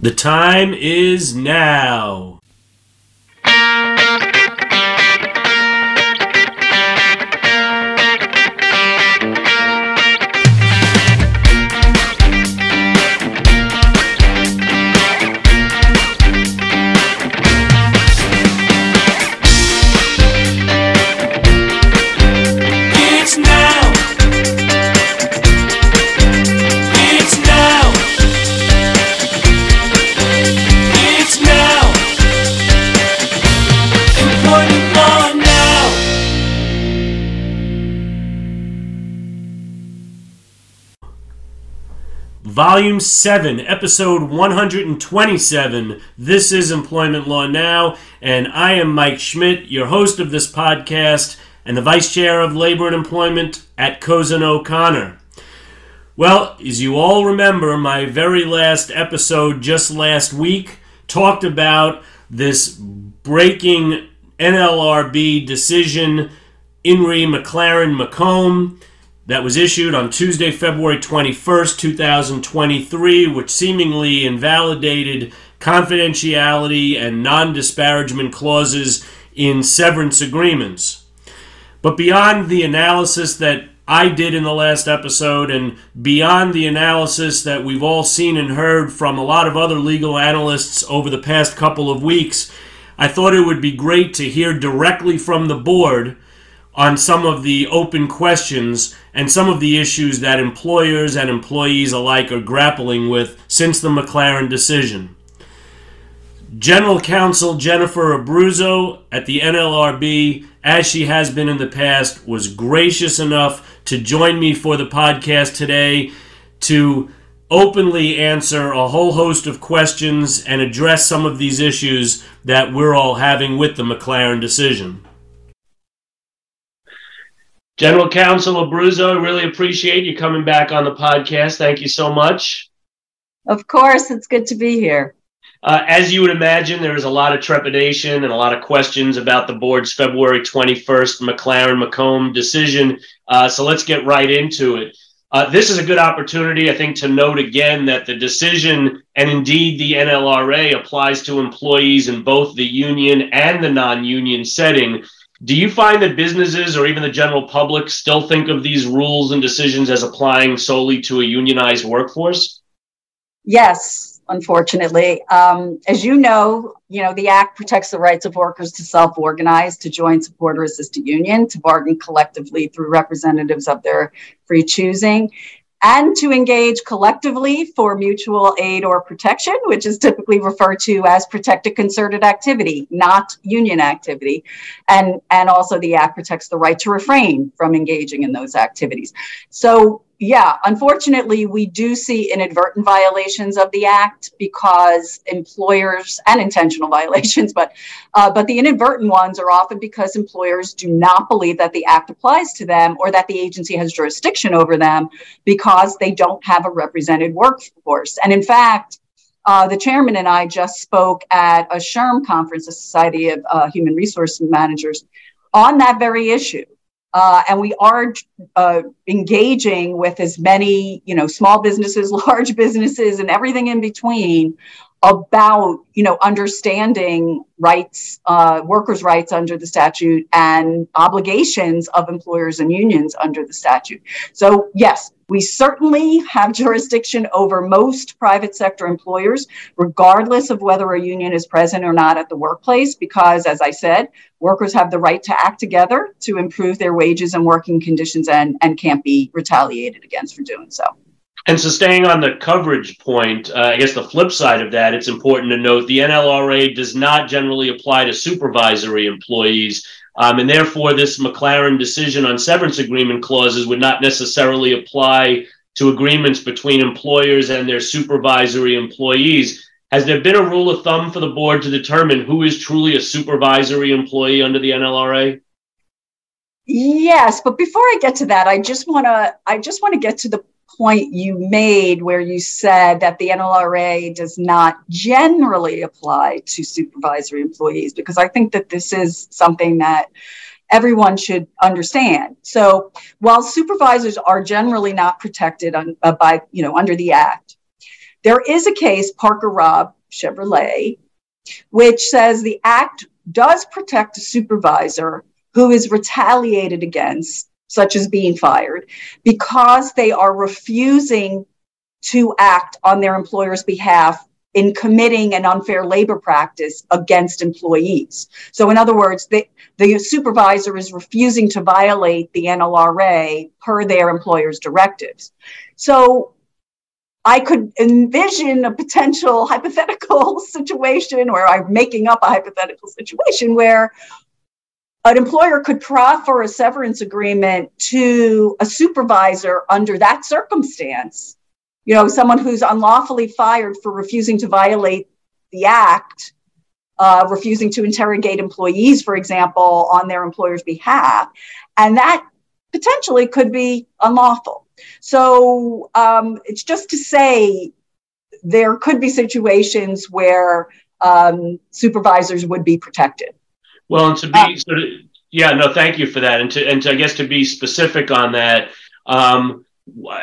The time is now. Volume 7, Episode 127. This is Employment Law Now, and I am Mike Schmidt, your host of this podcast and the Vice Chair of Labor and Employment at Cozen O'Connor. Well, as you all remember, my very last episode just last week talked about this breaking NLRB decision, In re McLaren Macomb, that was issued on Tuesday, February 21st, 2023, which seemingly invalidated confidentiality and non disparagement clauses in severance agreements. But beyond the analysis that I did in the last episode, and beyond the analysis that we've all seen and heard from a lot of other legal analysts over the past couple of weeks, I thought it would be great to hear directly from the board on some of the open questions and some of the issues that employers and employees alike are grappling with since the McLaren decision. General Counsel Jennifer Abruzzo at the NLRB, as she has been in the past, was gracious enough to join me for the podcast today to openly answer a whole host of questions and address some of these issues that we're all having with the McLaren decision. General Counsel Abruzzo, I really appreciate you coming back on the podcast. Thank you so much. Of course, it's good to be here. Uh, as you would imagine, there is a lot of trepidation and a lot of questions about the board's February 21st McLaren Macomb decision. Uh, so let's get right into it. Uh, this is a good opportunity, I think, to note again that the decision and indeed the NLRA applies to employees in both the union and the non union setting. Do you find that businesses or even the general public still think of these rules and decisions as applying solely to a unionized workforce? Yes, unfortunately. Um, as you know, you know, the Act protects the rights of workers to self-organize, to join, support, or assist a union, to bargain collectively through representatives of their free choosing, and to engage collectively for mutual aid or protection, which is typically referred to as protected concerted activity, not union activity. And, and also the Act protects the right to refrain from engaging in those activities. So yeah, unfortunately, we do see inadvertent violations of the act because employers and intentional violations, but uh, but the inadvertent ones are often because employers do not believe that the act applies to them or that the agency has jurisdiction over them because they don't have a represented workforce. And in fact, uh, the chairman and I just spoke at a SHRM conference, the Society of uh, Human Resource Managers, on that very issue. Uh, and we are uh, engaging with as many, you know, small businesses, large businesses, and everything in between about, you know, understanding rights, uh, workers' rights under the statute and obligations of employers and unions under the statute. So, yes, we certainly have jurisdiction over most private sector employers, regardless of whether a union is present or not at the workplace, because, as I said, workers have the right to act together to improve their wages and working conditions and, and can't be retaliated against for doing so. And so, staying on the coverage point, uh, I guess the flip side of that, it's important to note the NLRA does not generally apply to supervisory employees. Um, and therefore, this McLaren decision on severance agreement clauses would not necessarily apply to agreements between employers and their supervisory employees. Has there been a rule of thumb for the board to determine who is truly a supervisory employee under the NLRA? Yes, but before I get to that, I just want to I just want to get to the point you made where you said that the NLRA does not generally apply to supervisory employees because I think that this is something that everyone should understand. So while supervisors are generally not protected on, uh, by you know under the act, There is a case, Parker Robb Chevrolet, which says the act does protect a supervisor who is retaliated against, such as being fired, because they are refusing to act on their employer's behalf in committing an unfair labor practice against employees. So, in other words, the, the supervisor is refusing to violate the NLRA per their employer's directives. So, I could envision a potential hypothetical situation, or I'm making up a hypothetical situation where an employer could proffer a severance agreement to a supervisor under that circumstance. You know, someone who's unlawfully fired for refusing to violate the act, uh, refusing to interrogate employees, for example, on their employer's behalf. And that potentially could be unlawful. So um, it's just to say there could be situations where um, supervisors would be protected. Well, and to be uh, sort of, yeah, no, thank you for that, and to and to, I guess to be specific on that. Um,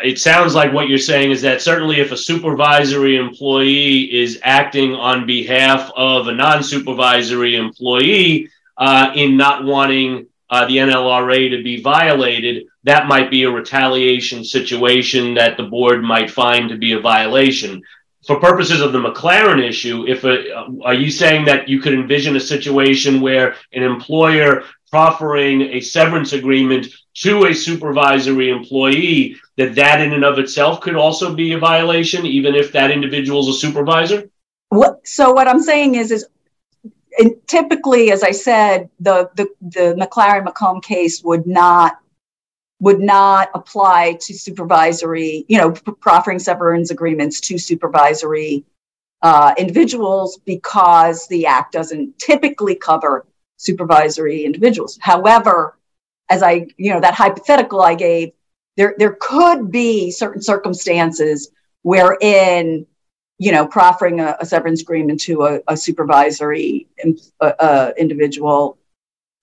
it sounds like what you're saying is that certainly if a supervisory employee is acting on behalf of a non-supervisory employee uh, in not wanting uh, the NLRA to be violated, that might be a retaliation situation that the board might find to be a violation. For purposes of the McLaren issue, if a, uh, are you saying that you could envision a situation where an employer proffering a severance agreement to a supervisory employee that that in and of itself could also be a violation, even if that individual is a supervisor? What, so what I'm saying is, is typically, as I said, the, the, the McLaren Macomb case would not would not apply to supervisory, you know, proffering severance agreements to supervisory uh, individuals because the act doesn't typically cover supervisory individuals. However, as I, you know, that hypothetical I gave, there there could be certain circumstances wherein you know, proffering a, a severance agreement to a, a supervisory uh, individual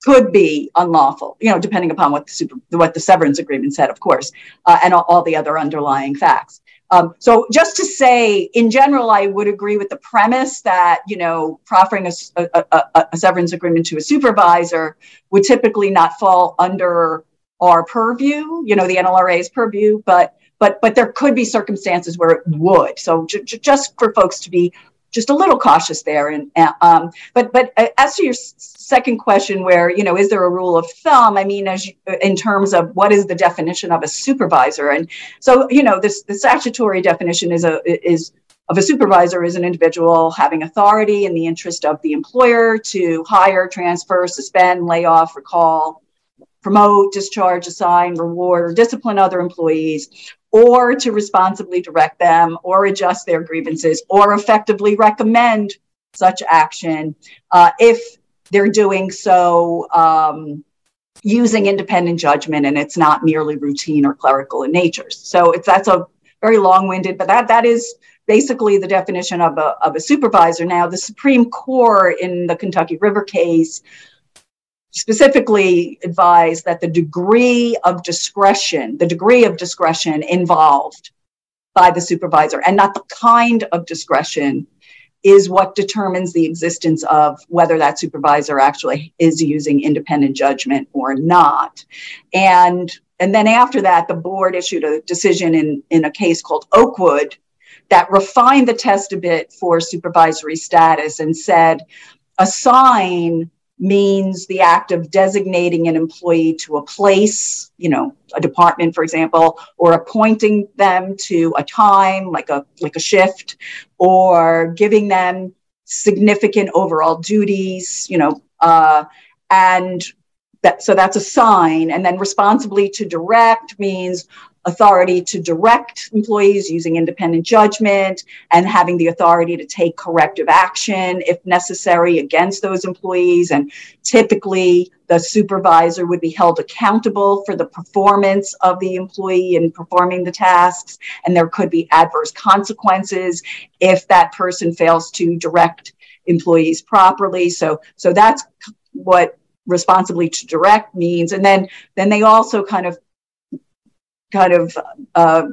could be unlawful, you know, depending upon what the super, what the severance agreement said, of course, uh, and all, all, the other underlying facts. Um, so, just to say, in general, I would agree with the premise that you know, proffering a, a, a severance agreement to a supervisor would typically not fall under our purview, you know, the NLRA's purview, but but but there could be circumstances where it would. So j- j- just for folks to be just a little cautious there. And um, but but uh, as to your second question, where you know, is there a rule of thumb? I mean, as you, in terms of what is the definition of a supervisor? And so you know, this the statutory definition is a is of a supervisor is an individual having authority in the interest of the employer to hire, transfer, suspend, lay off, recall, promote, discharge, assign, reward, or discipline other employees, or to responsibly direct them, or adjust their grievances, or effectively recommend such action uh, if they're doing so um, using independent judgment and it's not merely routine or clerical in nature. So it's that's a very long-winded, but that that is basically the definition of a, of a supervisor. Now, the Supreme Court in the Kentucky River case specifically advised that the degree of discretion, the degree of discretion involved by the supervisor, and not the kind of discretion, is what determines the existence of whether that supervisor actually is using independent judgment or not. And and then after that, the board issued a decision in, in a case called Oakwood that refined the test a bit for supervisory status and said assign means the act of designating an employee to a place, you know, a department, for example, or appointing them to a time, like a like a shift, or giving them significant overall duties, you know, uh, and that, so that's assign. And then responsibly to direct means authority to direct employees using independent judgment and having the authority to take corrective action if necessary against those employees. And typically, the supervisor would be held accountable for the performance of the employee in performing the tasks. And there could be adverse consequences if that person fails to direct employees properly. So, so that's what responsibly to direct means and then then they also kind of kind of uh,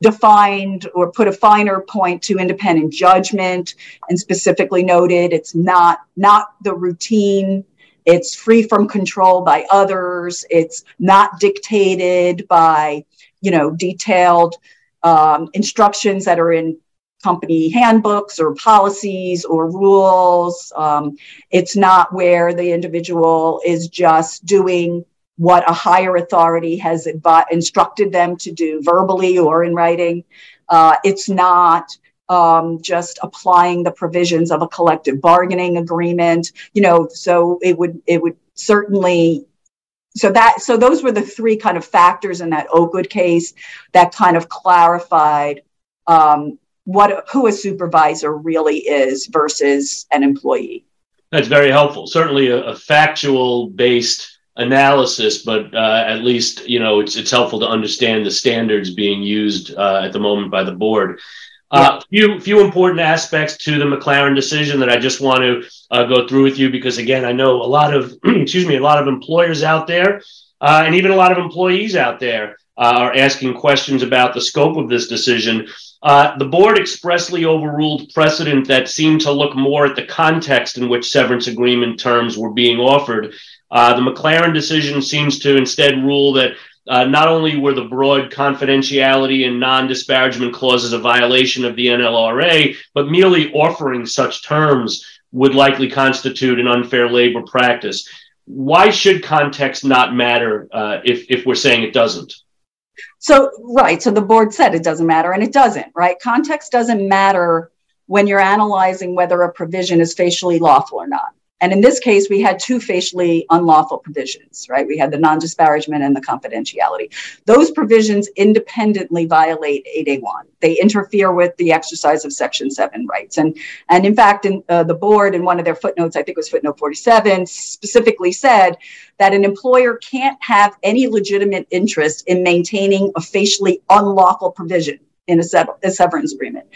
defined or put a finer point to independent judgment and specifically noted it's not not the routine. It's free from control by others. It's not dictated by you know detailed um, instructions that are in company handbooks or policies or rules. Um, it's not where the individual is just doing what a higher authority has advi- instructed them to do verbally or in writing. Uh, it's not um, just applying the provisions of a collective bargaining agreement. You know, so it would it would certainly. So that so those were the three kind of factors in that Oakwood case that kind of clarified um, what who a supervisor really is versus an employee. That's very helpful. Certainly, a, a factual based analysis, but uh, at least you know it's it's helpful to understand the standards being used uh, at the moment by the board. Uh, few few important aspects to the McLaren decision that I just want to uh, go through with you because again I know a lot of excuse me a lot of employers out there uh, and even a lot of employees out there uh, are asking questions about the scope of this decision. Uh, the board expressly overruled precedent that seemed to look more at the context in which severance agreement terms were being offered uh, the McLaren decision seems to instead rule that uh, not only were the broad confidentiality and non disparagement clauses a violation of the NLRA, but merely offering such terms would likely constitute an unfair labor practice. Why should context not matter uh, if, if we're saying it doesn't? So, right. So the board said it doesn't matter, and it doesn't, right? Context doesn't matter when you're analyzing whether a provision is facially lawful or not. And in this case, we had two facially unlawful provisions, right? We had the non disparagement and the confidentiality. Those provisions independently violate 8A1. They interfere with the exercise of Section 7 rights. And, and in fact, in, uh, the board, in one of their footnotes, I think it was footnote 47, specifically said that an employer can't have any legitimate interest in maintaining a facially unlawful provision in a, sever- a, severance agreement,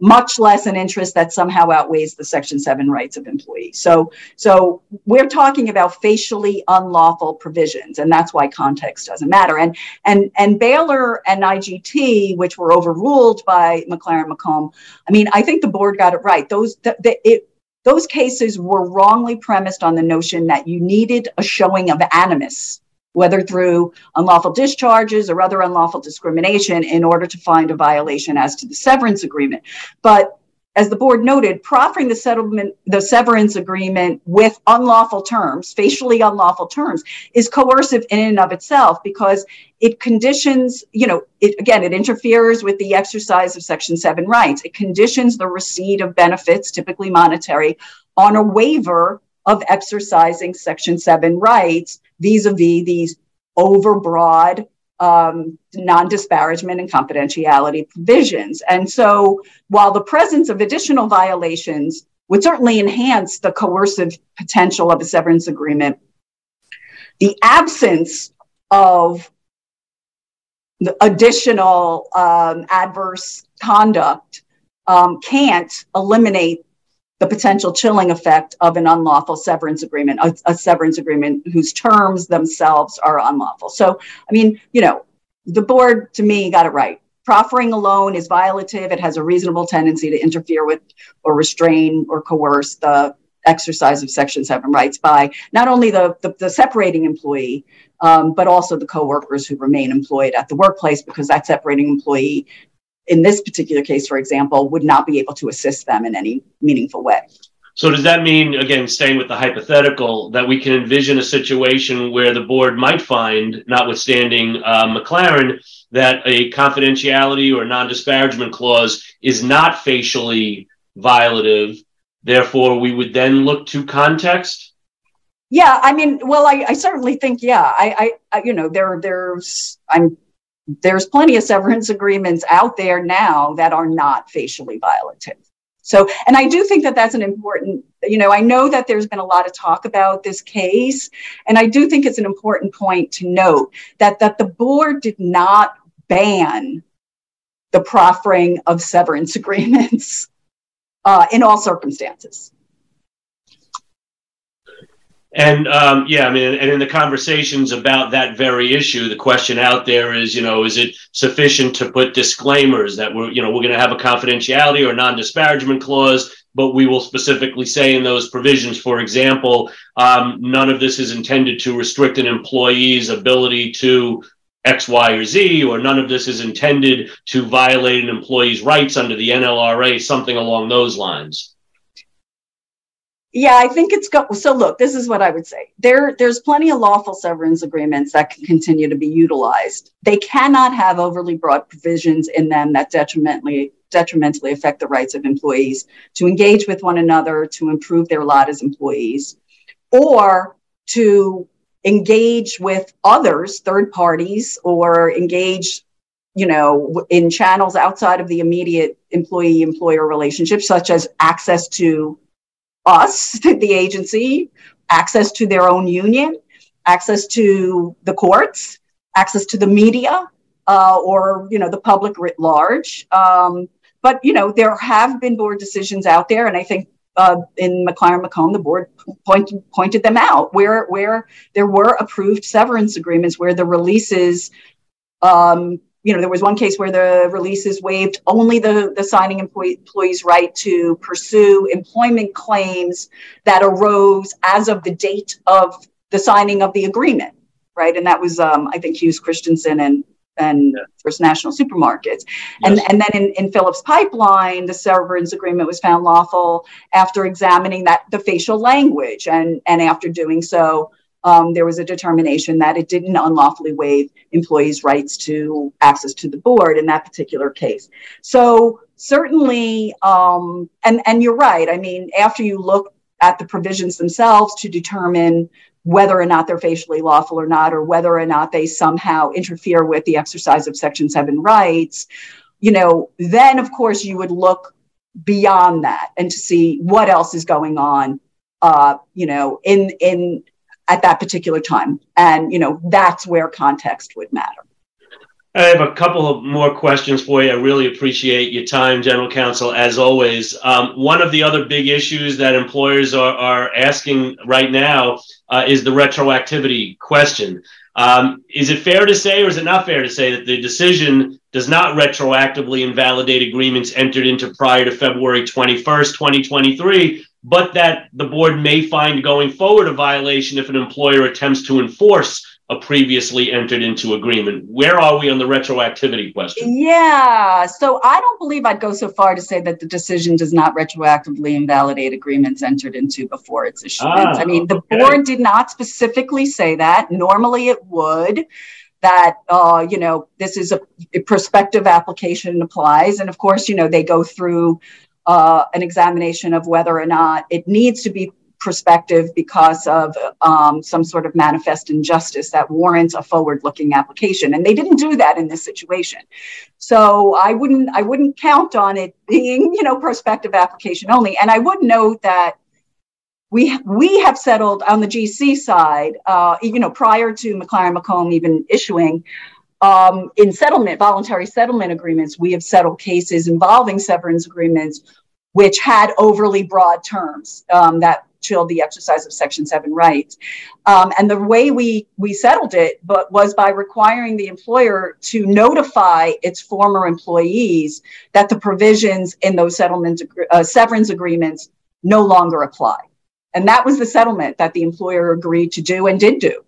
much less an interest that somehow outweighs the Section 7 rights of employees. So, so we're talking about facially unlawful provisions, and that's why context doesn't matter. And, and, and Baylor and IGT, which were overruled by McLaren Macomb, I mean, I think the board got it right. Those, the, it, those cases were wrongly premised on the notion that you needed a showing of animus whether through unlawful discharges or other unlawful discrimination, in order to find a violation as to the severance agreement. But as the board noted, proffering the settlement, the severance agreement with unlawful terms, facially unlawful terms, is coercive in and of itself because it conditions, you know, it again, it interferes with the exercise of Section 7 rights. It conditions the receipt of benefits, typically monetary, on a waiver of exercising Section 7 rights vis a vis these overbroad um, non disparagement and confidentiality provisions. And so, while the presence of additional violations would certainly enhance the coercive potential of a severance agreement, the absence of additional um, adverse conduct um, can't eliminate the potential chilling effect of an unlawful severance agreement, a, a, severance agreement whose terms themselves are unlawful. So, I mean, you know, the board to me got it right. Proffering alone is violative. It has a reasonable tendency to interfere with or restrain or coerce the exercise of Section 7 rights by not only the, the, the separating employee, um, but also the co-workers who remain employed at the workplace because that separating employee in this particular case, for example, would not be able to assist them in any meaningful way. So, does that mean, again, staying with the hypothetical, that we can envision a situation where the board might find, notwithstanding uh, McLaren, that a confidentiality or non disparagement clause is not facially violative? Therefore, we would then look to context? Yeah, I mean, well, I, I certainly think, yeah, I, I, you know, there, there's, I'm there's plenty of severance agreements out there now that are not facially violative. So, and I do think that that's an important, you know, I know that there's been a lot of talk about this case, and I do think it's an important point to note that that the board did not ban the proffering of severance agreements uh, in all circumstances. And um, yeah, I mean, and in the conversations about that very issue, the question out there is, you know, is it sufficient to put disclaimers that we're, you know, we're going to have a confidentiality or non-disparagement clause, but we will specifically say in those provisions, for example, um, none of this is intended to restrict an employee's ability to X, Y, or Z, or none of this is intended to violate an employee's rights under the NLRA, something along those lines. Yeah, I think it's go. So look, this is what I would say. There, there's plenty of lawful severance agreements that can continue to be utilized. They cannot have overly broad provisions in them that detrimentally detrimentally affect the rights of employees to engage with one another to improve their lot as employees, or to engage with others, third parties, or engage you know, in channels outside of the immediate employee employer relationship, such as access to us, the agency, access to their own union, access to the courts, access to the media, uh, or you know the public writ large. Um, but you know there have been board decisions out there, and I think uh, in McLaren Macomb, the board pointed pointed them out where where there were approved severance agreements where the releases um, you know, there was one case where the releases waived only the, the signing employee, employee's right to pursue employment claims that arose as of the date of the signing of the agreement, right? And that was, um, I think, Hughes Christensen and and First National Supermarkets. And, yes. and then in, in Phillips Pipeline, the severance agreement was found lawful after examining that the facial language. And, and after doing so, there was a determination that it didn't unlawfully waive employees' rights to access to the board in that particular case. So certainly, um, and and you're right. I mean, after you look at the provisions themselves to determine whether or not they're facially lawful or not, or whether or not they somehow interfere with the exercise of Section 7 rights, you know, then of course you would look beyond that and to see what else is going on, uh, you know, in, in at that particular time. And, you know, that's where context would matter. I have a couple of more questions for you. I really appreciate your time, General Counsel, as always. Um, one of the other big issues that employers are, are asking right now uh, is the retroactivity question. Um, is it fair to say, or is it not fair to say, that the decision does not retroactively invalidate agreements entered into prior to February 21st, 2023, but that the board may find going forward a violation if an employer attempts to enforce a previously entered into agreement. Where are we on the retroactivity question? Yeah, so I don't believe I'd go so far to say that the decision does not retroactively invalidate agreements entered into before its issuance. Ah, I mean, the okay. board did not specifically say that. Normally it would. That uh, you know, this is a, a prospective application applies, and of course, you know, they go through uh, an examination of whether or not it needs to be prospective because of um, some sort of manifest injustice that warrants a forward-looking application. And they didn't do that in this situation. So i wouldn't i wouldn't count on it being you know prospective application only. And i would note that we we have settled on the gc side uh, you know prior to mclaren macomb even issuing um, in settlement, voluntary settlement agreements, we have settled cases involving severance agreements which had overly broad terms um, that chilled the exercise of Section 7 rights. Um, and the way we, we settled it but was by requiring the employer to notify its former employees that the provisions in those settlement uh, severance agreements no longer apply. And that was the settlement that the employer agreed to do and did do.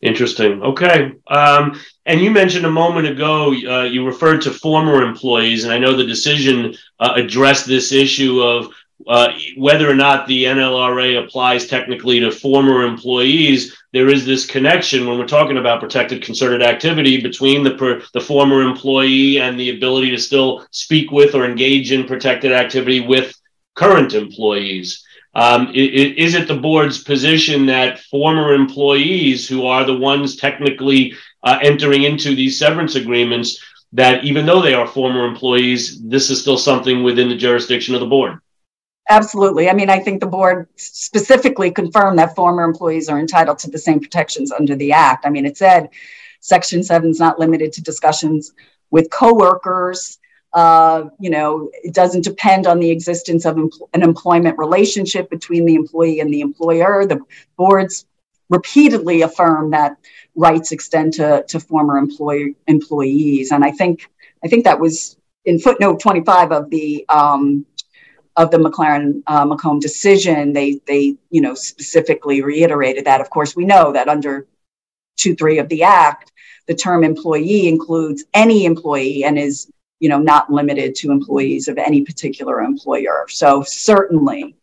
Interesting. Okay. Um, and you mentioned a moment ago, uh, you referred to former employees, and I know the decision uh, addressed this issue of uh, whether or not the NLRA applies technically to former employees. There is this connection when we're talking about protected concerted activity between the per, the former employee and the ability to still speak with or engage in protected activity with current employees. Um, is it the board's position that former employees who are the ones technically uh, entering into these severance agreements, that even though they are former employees, this is still something within the jurisdiction of the board? Absolutely. I mean, I think the board specifically confirmed that former employees are entitled to the same protections under the Act. I mean, it said Section 7 is not limited to discussions with coworkers Uh, you know, it doesn't depend on the existence of empl- an employment relationship between the employee and the employer. The boards repeatedly affirm that rights extend to, to former employee, employees. And I think I think that was in footnote 25 of the um, of the McLaren uh, Macomb decision. They they you know specifically reiterated that. Of course, we know that under two three of the Act, the term employee includes any employee and is you know not limited to employees of any particular employer. So certainly,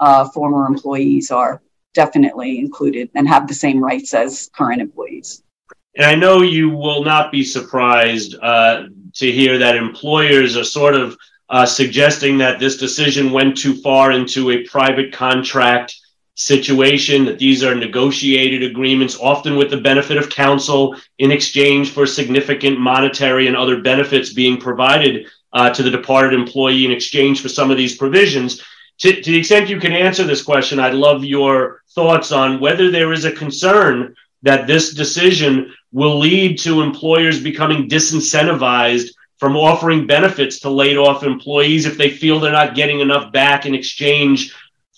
uh, former employees are definitely included and have the same rights as current employees. And I know you will not be surprised uh, to hear that employers are sort of uh, suggesting that this decision went too far into a private contract situation, that these are negotiated agreements, often with the benefit of counsel in exchange for significant monetary and other benefits being provided uh, to the departed employee in exchange for some of these provisions. To, to the extent you can answer this question, I'd love your thoughts on whether there is a concern that this decision will lead to employers becoming disincentivized from offering benefits to laid off employees if they feel they're not getting enough back in exchange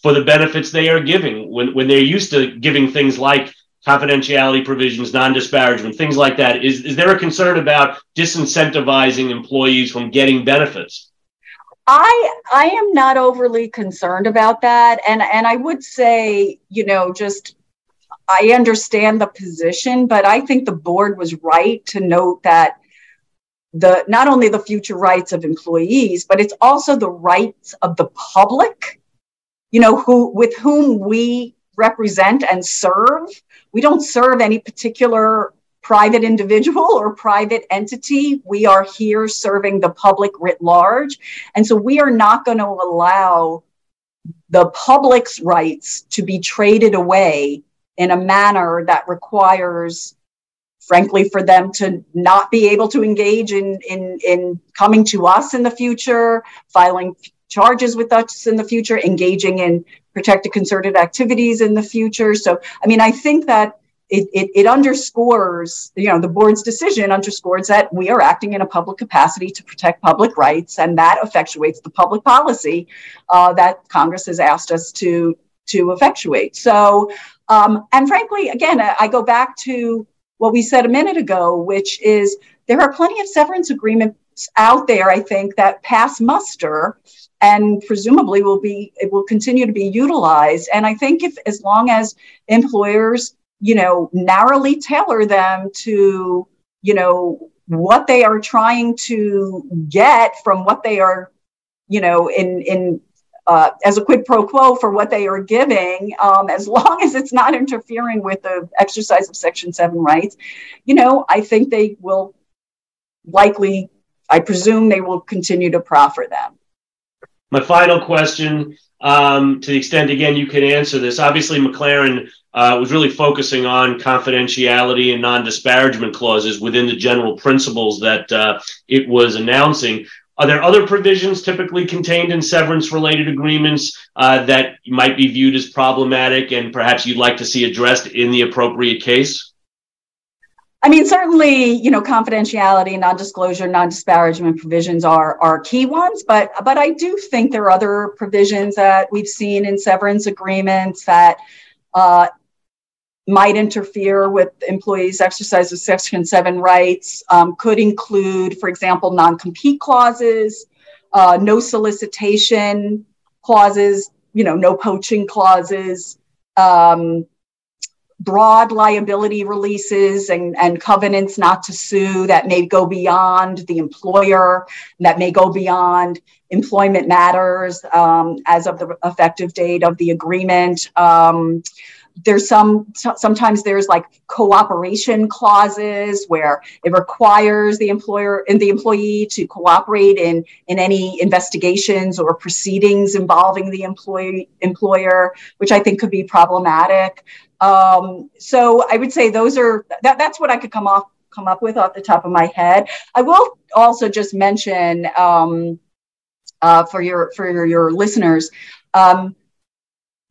for the benefits they are giving when, when they're used to giving things like confidentiality provisions, non disparagement, things like that. Is, is there a concern about disincentivizing employees from getting benefits? I I am not overly concerned about that, and and I would say you know just I understand the position, but I think the board was right to note that the not only the future rights of employees, but it's also the rights of the public, you know, who with whom we represent and serve. We don't serve any particular private individual or private entity. We are here serving the public writ large. And so we are not going to allow the public's rights to be traded away in a manner that requires frankly for them to not be able to engage in in in coming to us in the future filing charges with us in the future engaging in protected concerted activities in the future so i mean i think that it, it, it, underscores, you know, the board's decision underscores that we are acting in a public capacity to protect public rights, and that effectuates the public policy uh, that Congress has asked us to to effectuate. So um, and frankly, again, I go back to what we said a minute ago, which is there are plenty of severance agreements out there, I think, that pass muster and presumably will be it will continue to be utilized. And I think if as long as employers, you know, narrowly tailor them to, you know, what they are trying to get from what they are, you know, in in uh, as a quid pro quo for what they are giving, um, as long as it's not interfering with the exercise of Section 7 rights, you know, I think they will likely, I presume they will continue to proffer them. My final question, um, to the extent, again, you can answer this. Obviously, McLaren uh, was really focusing on confidentiality and non disparagement clauses within the general principles that uh, it was announcing. Are there other provisions typically contained in severance related agreements uh, that might be viewed as problematic and perhaps you'd like to see addressed in the appropriate case? I mean, certainly, you know, confidentiality, non-disclosure, non-disparagement provisions are are key ones, but but I do think there are other provisions that we've seen in severance agreements that uh, might interfere with employees' exercise of Section 7 rights, um, could include, for example, non compete clauses, uh, no solicitation clauses, you know, no poaching clauses, um, broad liability releases and, and covenants not to sue that may go beyond the employer, that may go beyond employment matters um, as of the effective date of the agreement. Um, there's some sometimes there's like cooperation clauses where it requires the employer and the employee to cooperate in in any investigations or proceedings involving the employee employer which i think could be problematic. Um, so i would say those are that, that's what i could come off come up with off the top of my head. I will also just mention um, uh, for your for your, your listeners um,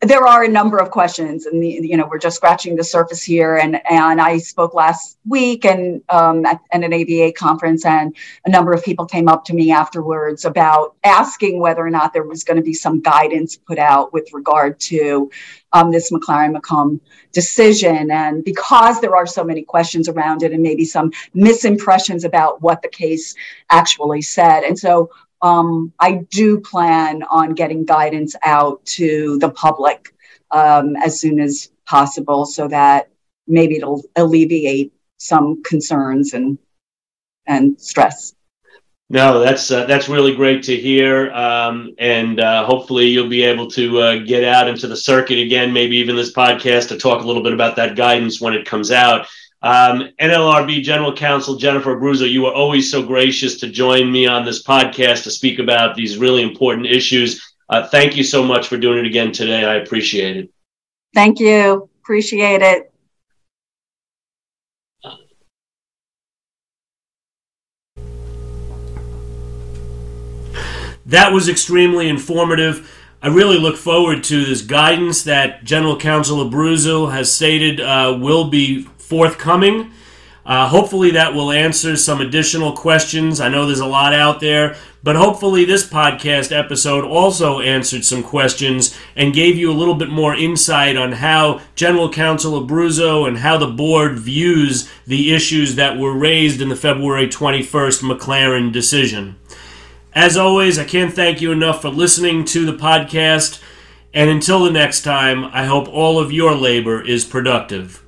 there are a number of questions, and the, you know we're just scratching the surface here. And and I spoke last week and um, at, at, an ABA conference, and a number of people came up to me afterwards about asking whether or not there was going to be some guidance put out with regard to um, this McLaren Macomb decision. And because there are so many questions around it, and maybe some misimpressions about what the case actually said, and so um, I do plan on getting guidance out to the public um, as soon as possible so that maybe it'll alleviate some concerns and and stress. No, that's uh, that's really great to hear, um, and uh, hopefully you'll be able to uh, get out into the circuit again, maybe even this podcast to talk a little bit about that guidance when it comes out. Um, NLRB General Counsel Jennifer Abruzzo, you were always so gracious to join me on this podcast to speak about these really important issues. Uh, thank you so much for doing it again today. I appreciate it. Thank you. Appreciate it. That was extremely informative. I really look forward to this guidance that General Counsel Abruzzo has stated uh, will be forthcoming. Uh, hopefully, that will answer some additional questions. I know there's a lot out there, but hopefully, this podcast episode also answered some questions and gave you a little bit more insight on how General Counsel Abruzzo and how the board views the issues that were raised in the February 21st McLaren decision. As always, I can't thank you enough for listening to the podcast. And until the next time, I hope all of your labor is productive.